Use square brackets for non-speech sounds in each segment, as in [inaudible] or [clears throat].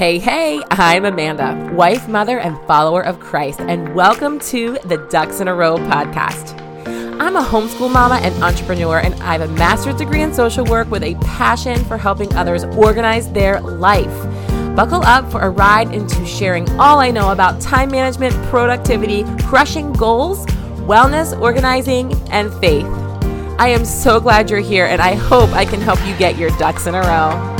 Hey, hey, I'm Amanda, wife, mother, and follower of Christ, and welcome to the Ducks in a Row podcast. I'm a homeschool mama and entrepreneur, and I have a master's degree in social work with a passion for helping others organize their life. Buckle up for a ride into sharing all I know about time management, productivity, crushing goals, wellness, organizing, and faith. I am so glad you're here, and I hope I can help you get your ducks in a row.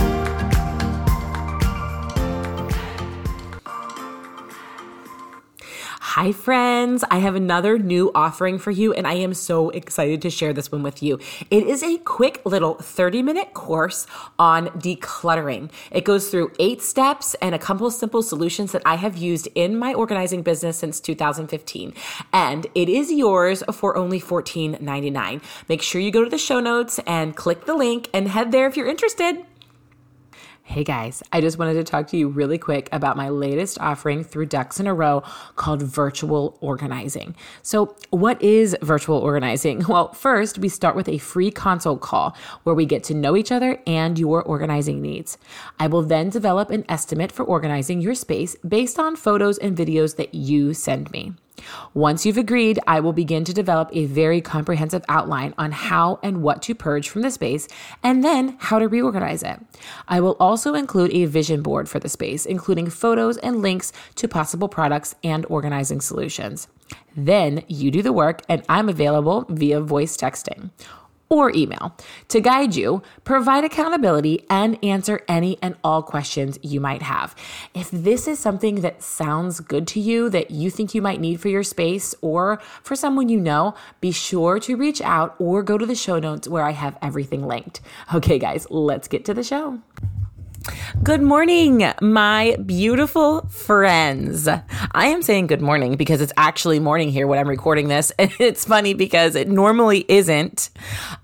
Hi, friends. I have another new offering for you, and I am so excited to share this one with you. It is a quick little 30 minute course on decluttering. It goes through eight steps and a couple simple solutions that I have used in my organizing business since 2015. And it is yours for only $14.99. Make sure you go to the show notes and click the link and head there if you're interested. Hey guys, I just wanted to talk to you really quick about my latest offering through Ducks in a Row called Virtual Organizing. So, what is virtual organizing? [laughs] Well, first, we start with a free consult call where we get to know each other and your organizing needs. I will then develop an estimate for organizing your space based on photos and videos that you send me. Once you've agreed, I will begin to develop a very comprehensive outline on how and what to purge from the space and then how to reorganize it. I will also include a vision board for the space, including photos and links to possible products and organizing solutions. Then you do the work, and I'm available via voice texting or email to guide you, provide accountability, and answer any and all questions you might have. If this is something that sounds good to you, that you think you might need for your space or for someone you know, be sure to reach out or go to the show notes where I have everything linked. Okay, guys, let's get to the show. Good morning, my beautiful friends. I am saying good morning because it's actually morning here when I'm recording this. [laughs] And it's funny because it normally isn't.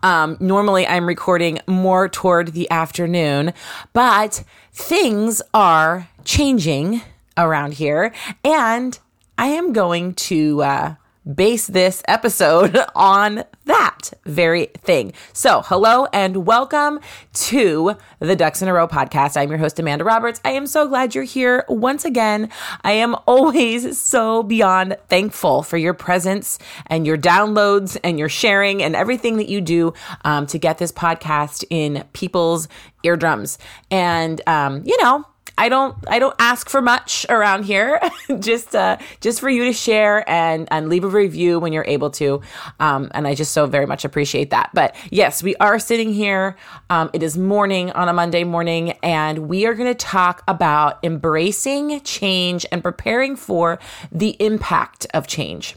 Um, normally, I'm recording more toward the afternoon, but things are changing around here. And I am going to uh, base this episode [laughs] on that very thing. So, hello and welcome to the Ducks in a Row podcast. I'm your host, Amanda Roberts. I am so glad you're here once again. I am [laughs] always so beyond thankful for your presence and your downloads and your sharing and everything that you do um, to get this podcast in people's eardrums. And, um, you know, I don't I don't ask for much around here. [laughs] just uh, just for you to share and and leave a review when you're able to. Um, and I just so very much appreciate that. But yes, we are sitting here. Um, it is morning on a Monday morning, and we are going to talk about embracing change and preparing for the impact of change.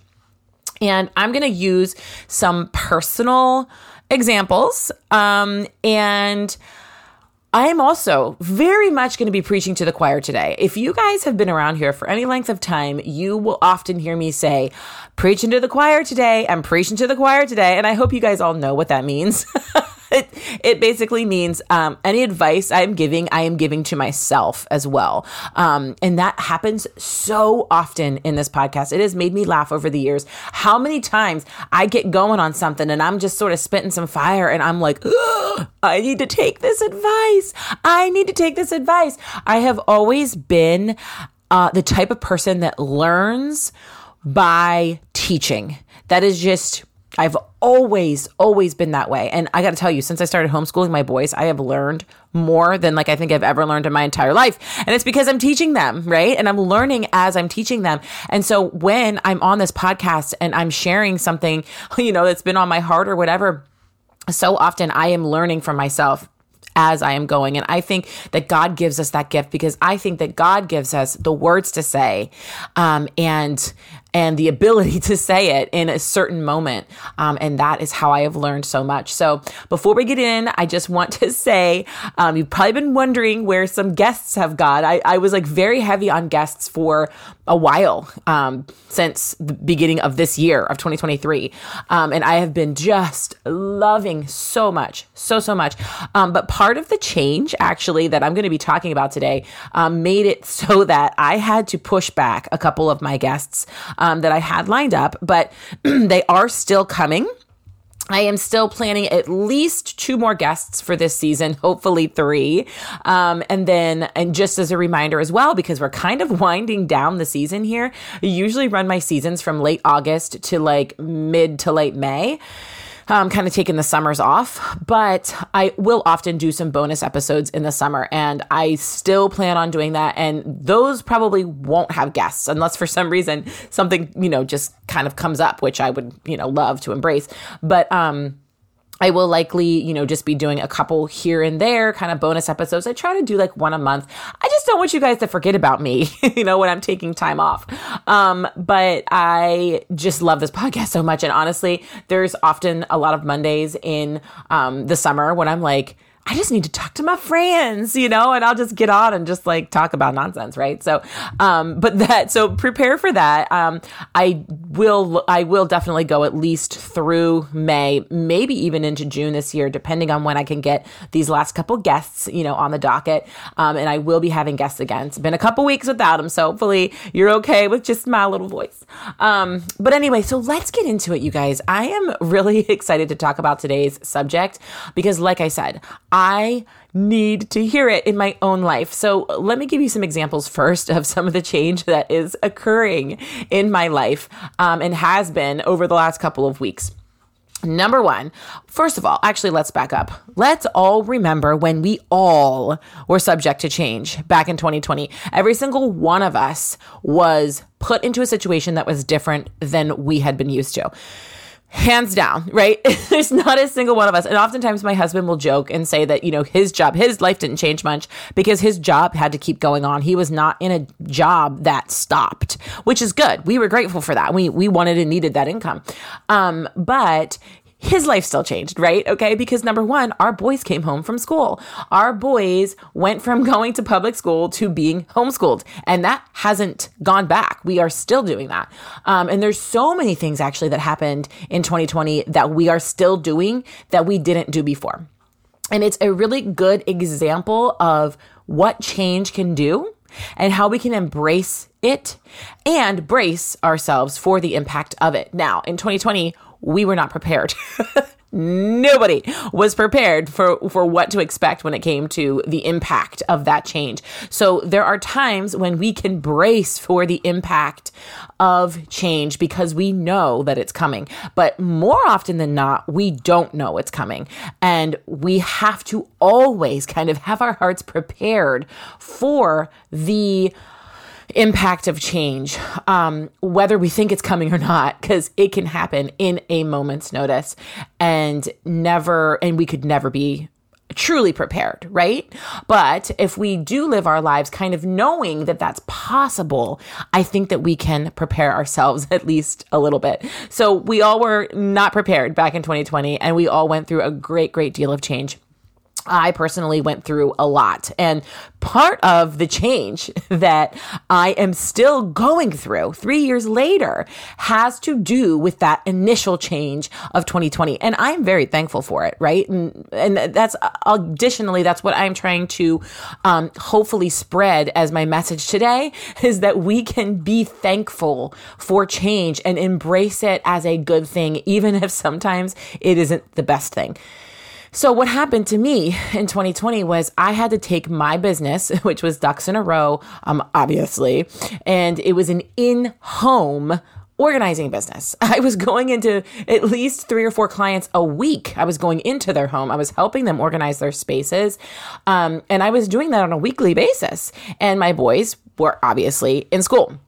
And I'm going to use some personal examples um, and I'm also very much going to be preaching to the choir today. If you guys have been around here for any length of time, you will often hear me say, preaching to the choir today. I'm preaching to the choir today. And I hope you guys all know what that means. [laughs] [laughs] it, it basically means um, any advice I am giving, I am giving to myself as well. Um, and that happens so often in this podcast. It has made me laugh over the years. How many times I get going on something and I'm just sort of spitting some fire and I'm like, I need to take this advice. I need to take this advice. I have always been uh, the type of person that learns by teaching. That is just I've always, always been that way. And I got to tell you, since I started homeschooling my boys, I have learned more than like I think I've ever learned in my entire life. And it's because I'm teaching them, right? And I'm learning as I'm teaching them. And so when I'm on this podcast and I'm sharing something, [laughs] you know, that's been on my heart or whatever, so often I am learning from myself as I am going. And I think that God gives us that gift because I think that God gives us the words to say um, and and the ability [laughs] to say it in a certain moment. Um, and that is how I have learned so much. So before we get in, I just want [laughs] to say um, you've probably been wondering where some guests have gone. I, I was like very heavy on guests for a while um, since the beginning of this year of 2023. Um, and I have been just loving so much, so, so much. Um, but part of the change actually that I'm going to be talking about today um, made it [laughs] so that I had to push back a couple of my guests um, that I had lined up, but [clears throat] they are still coming. I am still planning at least two more guests for this season, hopefully three. Um, and then, and just as a reminder as well, because we're kind of [laughs] winding down the season here, I usually run my seasons from late August to like mid to late May um, kind of taking the summers off, but I will often do some bonus episodes in the summer, and I still plan on doing that. And those probably won't have guests unless for some reason something you know just kind of comes up, which I would you know love to embrace. But um, I will likely, you know, just be doing a couple here and there, kind of bonus episodes. I try to do like one a month. I just don't want you guys to forget about me, [laughs] you know, when I'm taking time off. Um, but I just love this [laughs] podcast so much. And honestly, there's often a lot of Mondays in um, the summer when I'm like, I just need to talk to my friends, you know, and I'll just get on and just like talk about nonsense, right? So, um, but that, so prepare for that. Um, I will, I will definitely go at least through May, maybe even into June this year, depending on when I can get these last couple guests, you know, on the docket. Um, and I will be having guests again. It's been a couple weeks without them, so hopefully you're okay with just my little voice. Um, but anyway, so let's get into it, you guys. I am really [laughs] excited to talk about today's subject because, like I said, need to hear it in my own life. So let me give you some examples first of some of the change that is occurring in my life um, and has been over the last couple of weeks. Number one, first of all, actually, let's back up. Let's all remember when we all were subject to change back in 2020. Every single one of us was put into a situation that was different than we had been used to hands down, right? [laughs] There's not a single one of us. And oftentimes my husband will joke and say that, you know, his job, his life didn't change much because his job had to keep going on. He was not in a job that stopped, which is good. We were grateful for that. We we wanted and needed that income. Um, but his life still changed, right? Okay. Because number one, our boys came home from school. Our boys went from [laughs] going to public school to being homeschooled. And that hasn't gone back. We are still doing that. Um, and there's so many things actually that happened in 2020 that we are still doing that we didn't do before. And it's a really good example of what change can do and how we can embrace it and brace ourselves for the impact of it. Now, in 2020, we were not prepared. [laughs] Nobody was prepared for, for what to expect when it came to the impact of that change. So there are times when we can brace for the impact of change because we know that it's coming. But more often than not, we don't know it's coming. And we have to always kind of have our hearts prepared for the impact of change, um, whether we think it's coming or not, because it can happen in a moment's notice and never, and we could never be truly prepared, right? But if we do live our lives kind of knowing that that's possible, I think that we can prepare ourselves [laughs] at least a little bit. So we all were not prepared back in 2020 and we all went through a great, great deal of change. I personally went through a lot. And part of the change [laughs] that I am still going through three years later has to do with that initial change of 2020. And I'm very thankful for it, right? And, and that's additionally, that's what I'm trying to um, hopefully spread as my message today [laughs] is that we can be thankful for change and embrace it as a good thing, even if sometimes it isn't the best thing. So, what happened to me in 2020 was I had to take my business, [laughs] which was Ducks in a Row, um, obviously, and it was an in home organizing business. [laughs] I was going into at least three or four clients a week. I was going into their home. I was helping them organize their spaces. Um, and I was doing that on a weekly basis. And my boys were obviously in school.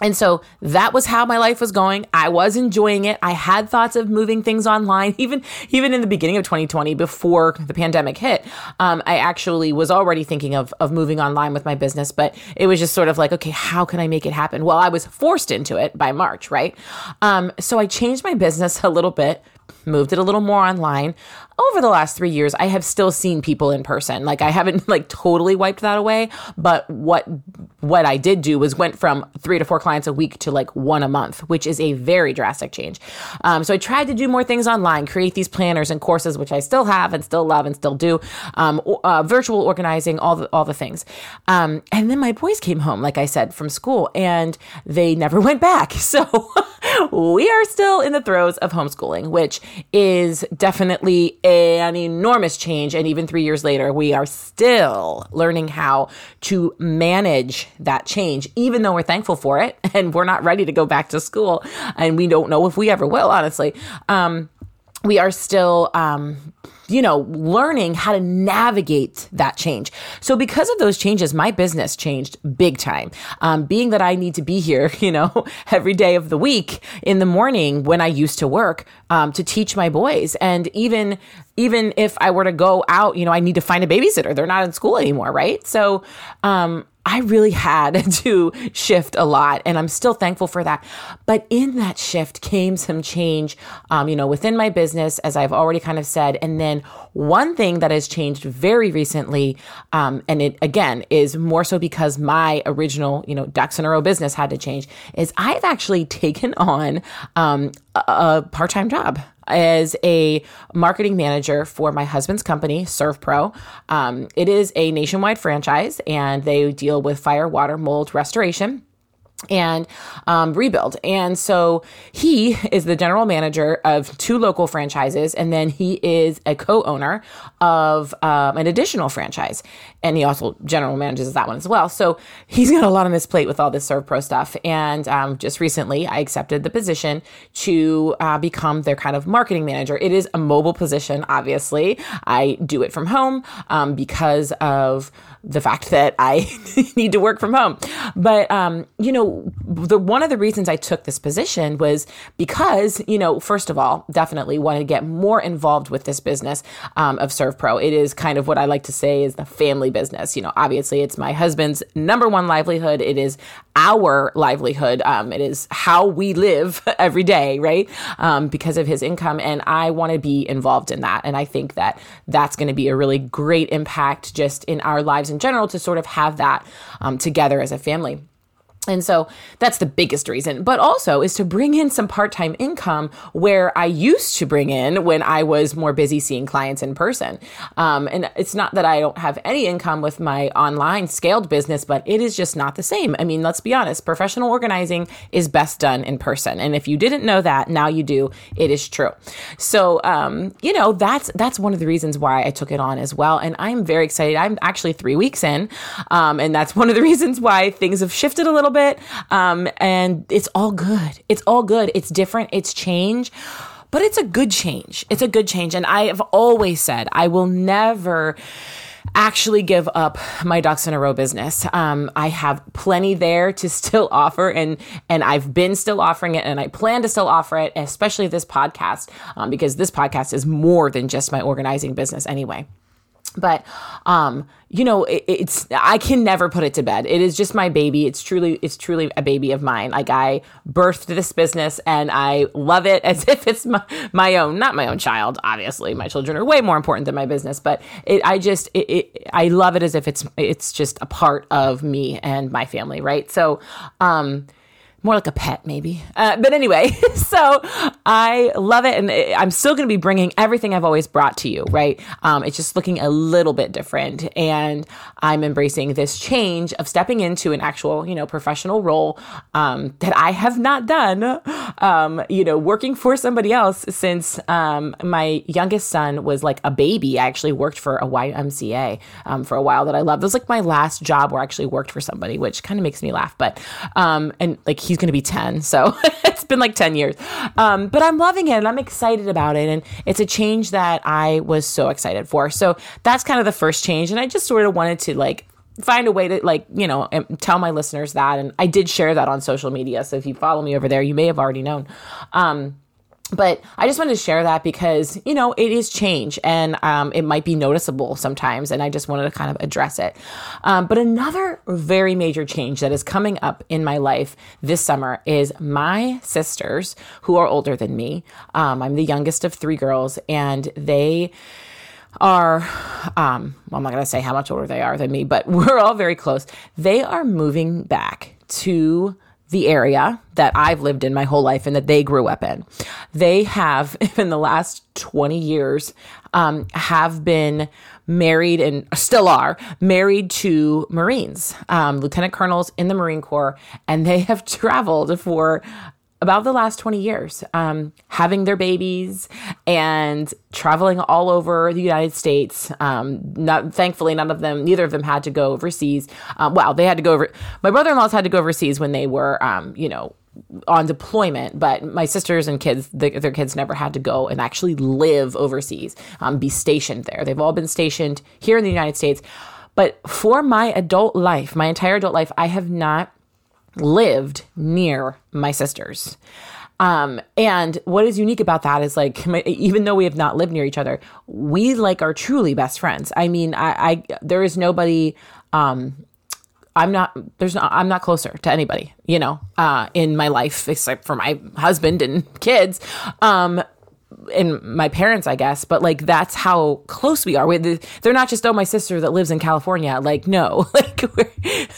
And so that was how my life was going. I was enjoying it. I had thoughts of moving things online, [laughs] even even in the beginning of 2020, before the pandemic hit. Um, I actually was already thinking of of moving online with my business, but it was just sort of like, okay, how can I make it happen? Well, I was forced into it by March, right? Um, so I changed my business [laughs] a little bit moved it a little more online. Over the last three years, I have still seen people in person. Like I haven't [laughs] like totally wiped that away, but what what I did do was went from three to four clients a week to like one a month, which is a very drastic change. Um, so I tried to do more things online, create these planners and courses, which I still have and still love and still do. Um, uh, virtual organizing, all the all the things. Um, and then my boys came home, like I said, from school, and they never [laughs] went back. [laughs] So we are still in the throes of homeschooling, which is definitely an enormous change. And even three years later, we are still learning how to manage that change, even though we're thankful for it [laughs] and we're not ready to go back to school. And we don't know if we ever will, honestly. Um, we are still um, you know, learning how to navigate that change. So because of those changes, my business changed big time. Um, being that I need to be here, [laughs] you know, [laughs] every day of the week in the morning when I used to work um, to teach my boys, and even even if I were to go out, you know, I need to find a babysitter. They're not in school anymore, right? So um, I really had [laughs] to shift a lot, and I'm still thankful for that. But in that shift came some change, um, you know, within my business, as I've already kind of said. And then one thing that has changed very recently, um, and it again is more so because my original, you know, ducks in a row business had to change, is I've actually [laughs] taken on um, a, a part time job as a marketing manager for my husband's company, ServPro. Um, it is a nationwide franchise and they deal with fire, water, mold restoration and um, rebuild. And so he is the general manager of two local franchises, and then he is a co owner of um, an additional franchise. And he also general manages that one as well. So he's got a lot on his plate with all this ServPro stuff. And um, just recently, I accepted the position to uh, become their kind of marketing manager. It is a mobile position, obviously. I do it from home um, because of the fact that I [laughs] need to work from home. But um, you know, the one of the reasons I took this position was because you know, first of all, definitely wanted to get more involved with this business um, of ServPro. It is kind of what I like to say is the family business. You know, obviously, it's my husband's number one livelihood. It is our livelihood. Um, it is how we live [laughs] every day, right? Um, because of his income, and I want to be involved in that. And I think that that's going to be a really great impact just in our lives in general to sort of have that um, together as a family. And so that's the biggest reason, but also is to bring in some part time income where I used to bring in when I was more busy seeing clients in person. Um, and it's not that I don't have any income with my online scaled business, but it is just not the same. I mean, let's be honest, professional organizing is best done in person. And if you didn't know that, now you do. It is true. So, um, you know, that's, that's one of the reasons why I took it on as well. And I'm very excited. I'm actually three weeks in. Um, and that's one of the [laughs] reasons why things have shifted a little bit bit. Um, and it's all good. It's all good. It's different. It's change but it's a good change. It's a good change. And I have always said I will never actually give up my ducks in a row business. Um, I have plenty there to [laughs] still offer, and and I've been still offering it, and I plan to still offer it, especially this podcast, um, because this podcast is more than just my organizing business anyway. But um, you know it, it's i can never put it to bed. It is just my baby. It's truly it's truly a baby of mine. Like i birthed this business and i love it as [laughs] if it's my, my own not my own child obviously. My children are way more important than my business but it, i just it, it, i love it as if it's it's just a part of me and my family right? So um more like a pet maybe. Uh, but anyway [laughs] so i love it and i'm still going to be bringing everything i've always brought to you right? Um, it's just looking a little bit different and i'm embracing this change of stepping into an actual you know professional role um, that i have not done um, you know working for somebody else since um, my youngest son was like a baby. I actually worked for a ymca um, for a while that i loved. It was like my last job where i actually worked for somebody which kind of makes me laugh but um, and like he's going to be 10. So [laughs] it's been like 10 years. Um, but I'm loving it and I'm excited about it. And it's a change that I was so excited for. So that's kind of the first change. And I just sort of wanted to like find a way to like you know tell my listeners that and i did share that on social media so if you follow me over there you may have already known um, but I just wanted to share that because, you know, it is change and um, it might be noticeable sometimes. And I just wanted to kind of address it. Um, but another very major change that is coming up in my life this summer is my sisters, who are older than me. Um, I'm the youngest of three girls, and they are um well, I'm not going to say how much older they are than me, but [laughs] we're all very close. They are moving back to the area that I've lived in my whole life and that they grew up in. They have, [laughs] in the last 20 years, um, have been married and still are married to Marines, um, lieutenant colonels in the Marine Corps, and they have [laughs] traveled for about the last 20 years, um, having their babies and traveling all over the United States. Um, not, thankfully, none of them, neither of them had to go overseas. Um, well, they had to go over, my brother in laws had to go overseas when they were, um, you know, on deployment, but my sisters and kids, the, their kids never had to go and actually live overseas, um, be stationed there. They've all been stationed here in the United States. But for my adult life, my entire adult life, I have not lived near my sisters. Um, and what is unique about that is like, [laughs] even though we have not lived near each other, we like are truly best friends. I mean, I, I there is nobody, um, I'm not, there's not, I'm not closer to anybody, you know, uh, in my life, except for my husband and [laughs] kids. Um, and my parents, I guess, but like that's how close we are. We, they're not just oh my sister that lives in California. Like no, [laughs] like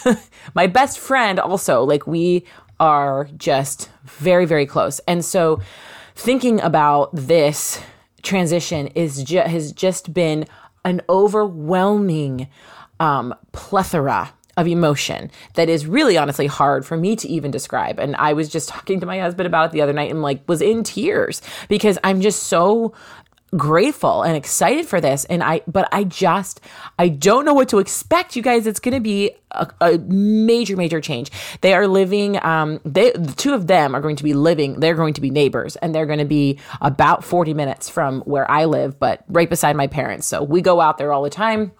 [laughs] my best friend also. Like we are just very very close. And so thinking about this transition is ju- has just been an overwhelming um, plethora of emotion that is really honestly hard for me to even describe. And I was just talking to my husband about it the other night and like was in tears because I'm just so grateful and excited for this. And i but i just i don't know what to expect you guys. It's going to be a, a, major major change. They are living um they the two of them are going to be living they're going to be neighbors and they're going to be about 40 minutes from where i live but right beside my parents. So we go out there all the time.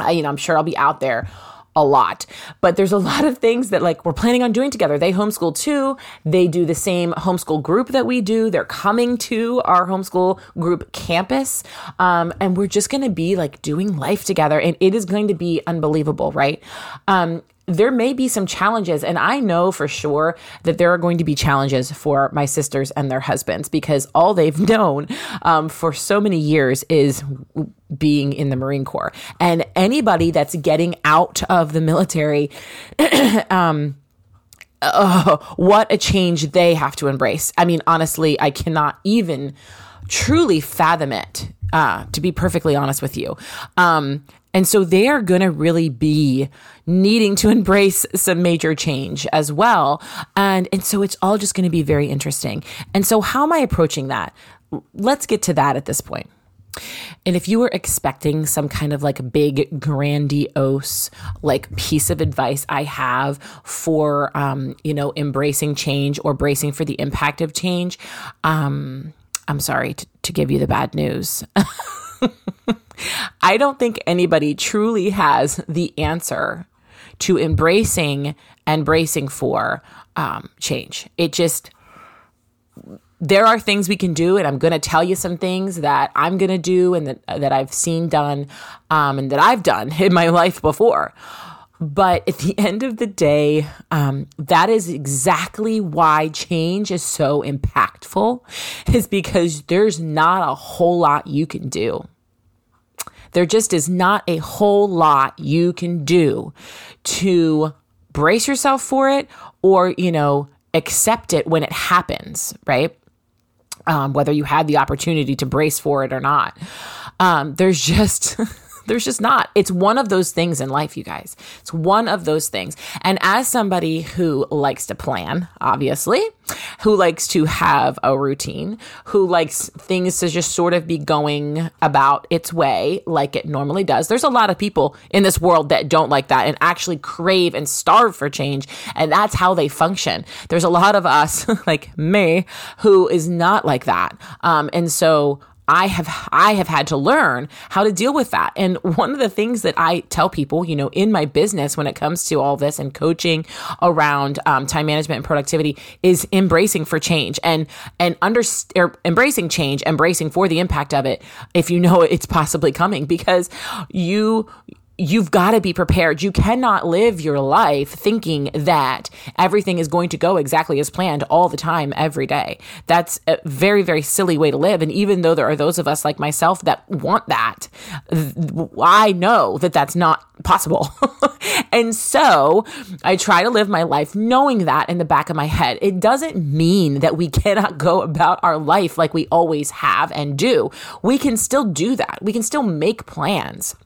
I, you know i'm sure i'll be out there a lot. But there's a [laughs] lot of things that like we're planning on doing together. They homeschool too. They do the same homeschool group that we do. They're coming to our homeschool group campus. Um, and we're just going to be like doing life together. And it is going to be unbelievable, right? Um, there may be some challenges, and I know for sure that there are going to be challenges for my sisters and their husbands because all they've [laughs] known um, for so many years is being in the Marine Corps. And anybody that's getting out of the military, [clears throat] um, uh, what a change they have to embrace. I mean, honestly, I cannot even truly fathom it, uh, to be perfectly honest with you. Um, and so they are going to really be needing to embrace some major change as well. And, and so it's all just going to be very interesting. And so, how am I approaching that? Let's get to that at this point. And if you were expecting some kind of like big, grandiose, like piece of advice I have for, um, you know, embracing change or bracing for the impact of change, um, I'm sorry to, to give you the bad news. [laughs] I don't think anybody truly has the answer to embracing and bracing for um, change. It just, there are things we can do, and I'm going to tell you some things that I'm going to do and that, that I've seen done um, and that I've done [laughs] in my life before. But at the [laughs] end of the day, um, that is exactly why change is so impactful, [laughs] is because there's not a whole lot you can do. There just is not a whole lot you can do to brace yourself for it or, you know, accept it when it happens, right? Um, whether you had the opportunity to brace for it or not. Um, there's just. [laughs] There's just not. It's one of those things in life, you guys. It's one of those things. And as somebody who likes to plan, obviously, who likes to have a routine, who likes things to just sort of be going about its way like it normally does, there's a lot of people in this world that don't like that and actually crave and starve for change. And that's how they function. There's a lot of us, [laughs] like me, who is not like that. Um, and so I have I have had to learn how to deal with that. And one of the things that I tell people, you know, in my business when it comes to all this and coaching around um, time management and productivity is embracing for change and and under er, embracing change, embracing for the impact of it if you know it's possibly coming because you you've got to be prepared. You cannot live your life thinking that everything is going to go exactly as planned all the time, every day. That's a very, very silly way to live. And even though there are those of us like myself that want that, I know that that's not possible. [laughs] and so I try to live my life knowing that in the back of my head. It doesn't mean that we cannot go about our life like we always have and do. We can still do that. We can still make plans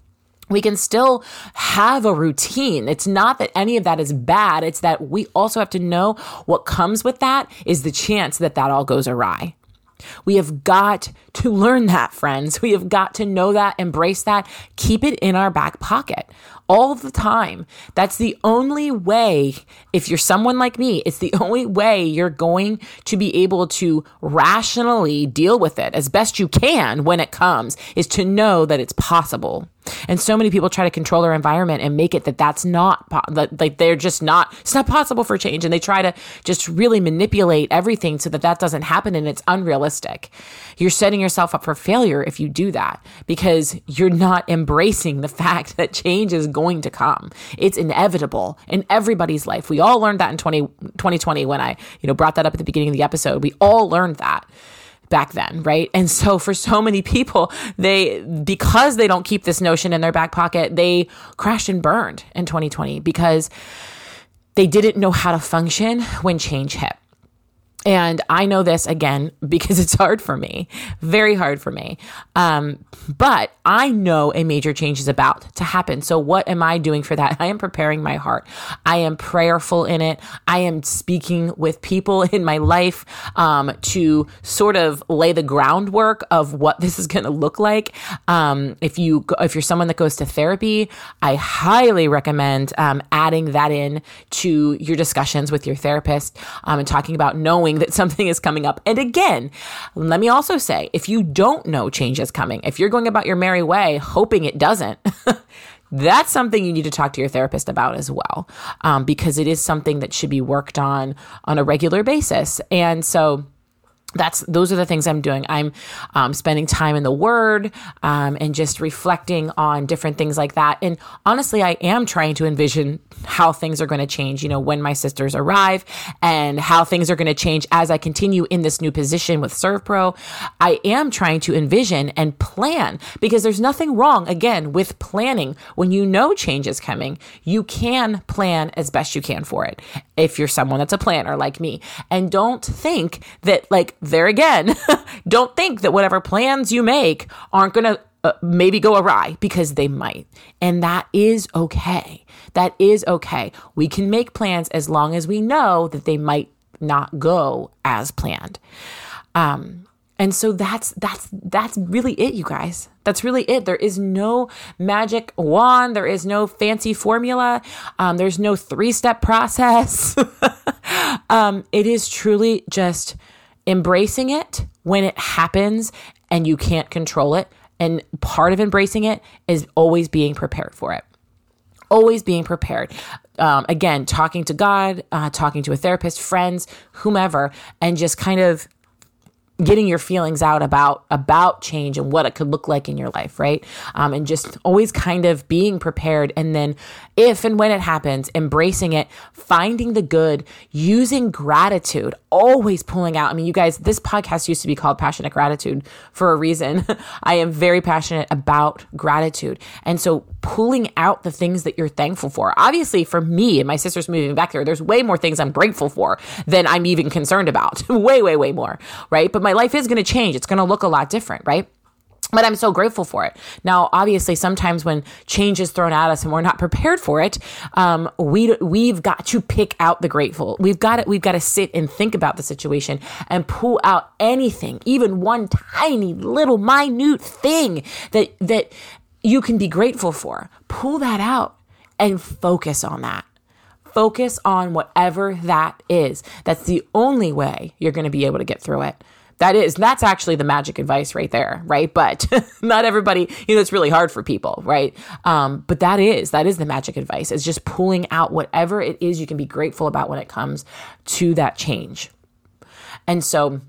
we can still have a routine. It's not that any of that is bad. It's that we also have to know what comes with that is the chance that that all goes awry. We have got to learn that, friends. We have got to know that, embrace that, keep it in our back pocket all the time. That's the only way, if you're someone like me, it's the only way you're going to be able to rationally deal with it as best you can when it comes, is to know that it's possible. And so many people try to control their environment and make it that that's not like they're just not it's not possible for change and they try to just really manipulate everything so that that doesn't happen and it's unrealistic. You're setting yourself up for failure if you do that because you're not embracing the [laughs] fact that change is going to come. It's inevitable in everybody's life. We all learned that in 20, 2020 when I, you know, brought that up at the beginning of the episode. We all learned that back then, right? And so for so many people, they because they don't keep this notion in their back pocket, they crashed and burned in 2020 because they didn't know how to function when change hit. And I know this again [laughs] because it's hard for me, very hard for me. Um, but I know a major change is about to happen. So, what am I doing for that? [laughs] I am preparing my heart. I am prayerful in it. I am speaking with people [laughs] in my life um, to sort of lay the groundwork of what this is going to look like. Um, if you if you're someone that goes to therapy, I highly recommend um, adding that in to your discussions with your therapist um, and talking about knowing that something is coming up. And again, let me also say if you don't know change is coming, if you're going about your merry way hoping it doesn't, [laughs] that's something you need to talk to your therapist about as well, um, because it is something that should be worked on on a regular basis. And so, that's those are the things I'm doing. I'm um, spending time in the Word um, and just reflecting on different things like that. And honestly, I am trying to envision how things are going to change. You know, when my sisters arrive and how things are going to change as I continue in this new position with ServPro. I am trying to envision and plan because there's nothing wrong again with planning. When you know change is coming, you can plan as best you can for it. If you're someone that's a planner like me, and don't think that like there again, [laughs] don't think that whatever plans you make aren't going to uh, maybe go awry because they might. And that is okay. That is okay. We can make plans as long as we know that they might not go as planned. Um, and so that's that's that's really it you guys. That's really it. There is no magic wand, there is no fancy formula. Um, there's no three-step process. [laughs] um, it is truly just embracing it when it happens and you can't control it. And part of embracing it is always being prepared for it. Always being prepared. Um, again, talking to God, uh, talking to a therapist, friends, whomever, and just kind of getting your feelings out about about change and what it could look like in your life right? Um, and just always kind of being prepared and then if and when it happens embracing it finding the good using gratitude always pulling out. I mean you guys this podcast used to be called passionate gratitude for a reason. [laughs] I am very passionate about gratitude. And so pulling out the things that you're thankful for. Obviously for me and my sister's moving back there there's way more things i'm grateful for than i'm even concerned about. [laughs] Way way way more right? But my life is going to change. It's going to look a lot different, right? but I'm so grateful for it. Now, obviously, sometimes when change is thrown at us and we're not [laughs] prepared for it, um, we we've got to pick out the grateful. We've got to we've got to sit and think about the situation and pull out anything, even one tiny little minute thing that that you can be grateful for. Pull that out and focus on that. Focus on whatever that is. That's the only way you're going to be able to get through it. That is, that's actually the magic advice right there, right? But [laughs] not everybody, you know, it's really hard for people, right? Um, but that is, that is the magic advice. is just pulling out whatever it is you can be grateful about when it comes to that change. And so,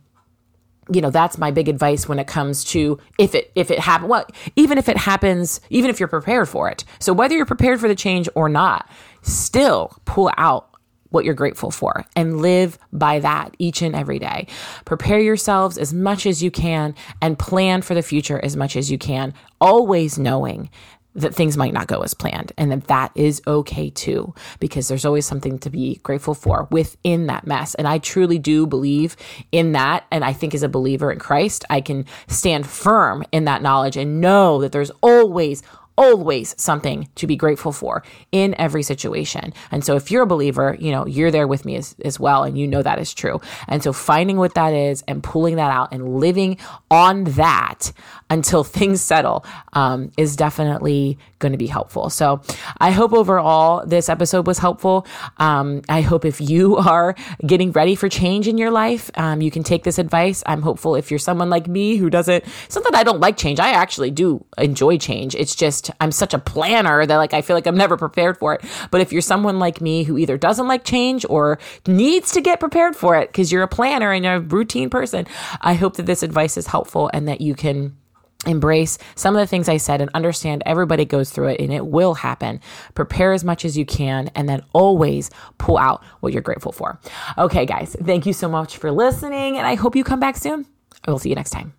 you know that's my big advice when it comes to if it if it happens well even if it happens even if you're prepared for it so whether you're prepared for the change or not still pull out what you're grateful for and live by that each and every day. Prepare yourselves as much as you can and plan for the future as much as you can, always knowing that things might not go as planned and that that is okay too because there's always something to be grateful for within that mess and i truly do believe in that and i think as a believer in christ i can stand firm in that knowledge and know that there's always always something to be grateful for in every situation. And so if you're a believer, you know, you're there with me as, as well, and you know that is true. And so finding what that is and pulling that out and living on that until [laughs] things settle um, is definitely going to be helpful. So I hope overall this episode was helpful. Um, I hope if you [laughs] are getting ready for change in your life, um, you can take this advice. I'm hopeful if you're someone like me who doesn't, it's not that I don't like change. I actually do enjoy change. It's just I'm such a planner that like I feel like I'm never prepared for it. But if you're someone like me who either doesn't like change or needs to get prepared for it because you're a planner and you're a routine person, I hope that this advice is helpful and that you can embrace some of the things I said and understand everybody goes through it and it will happen. Prepare as much as you can and then always pull out what you're grateful for. Okay, guys, thank you so much for listening and I hope you come back soon. I will see you next time.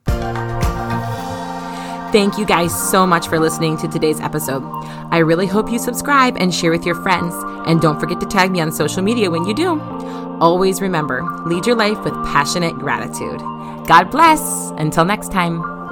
Thank you guys so much for listening to today's episode. I really hope you subscribe and share with your friends. And don't forget to tag me on social media when you do. Always remember lead your life with passionate gratitude. God bless. Until next time.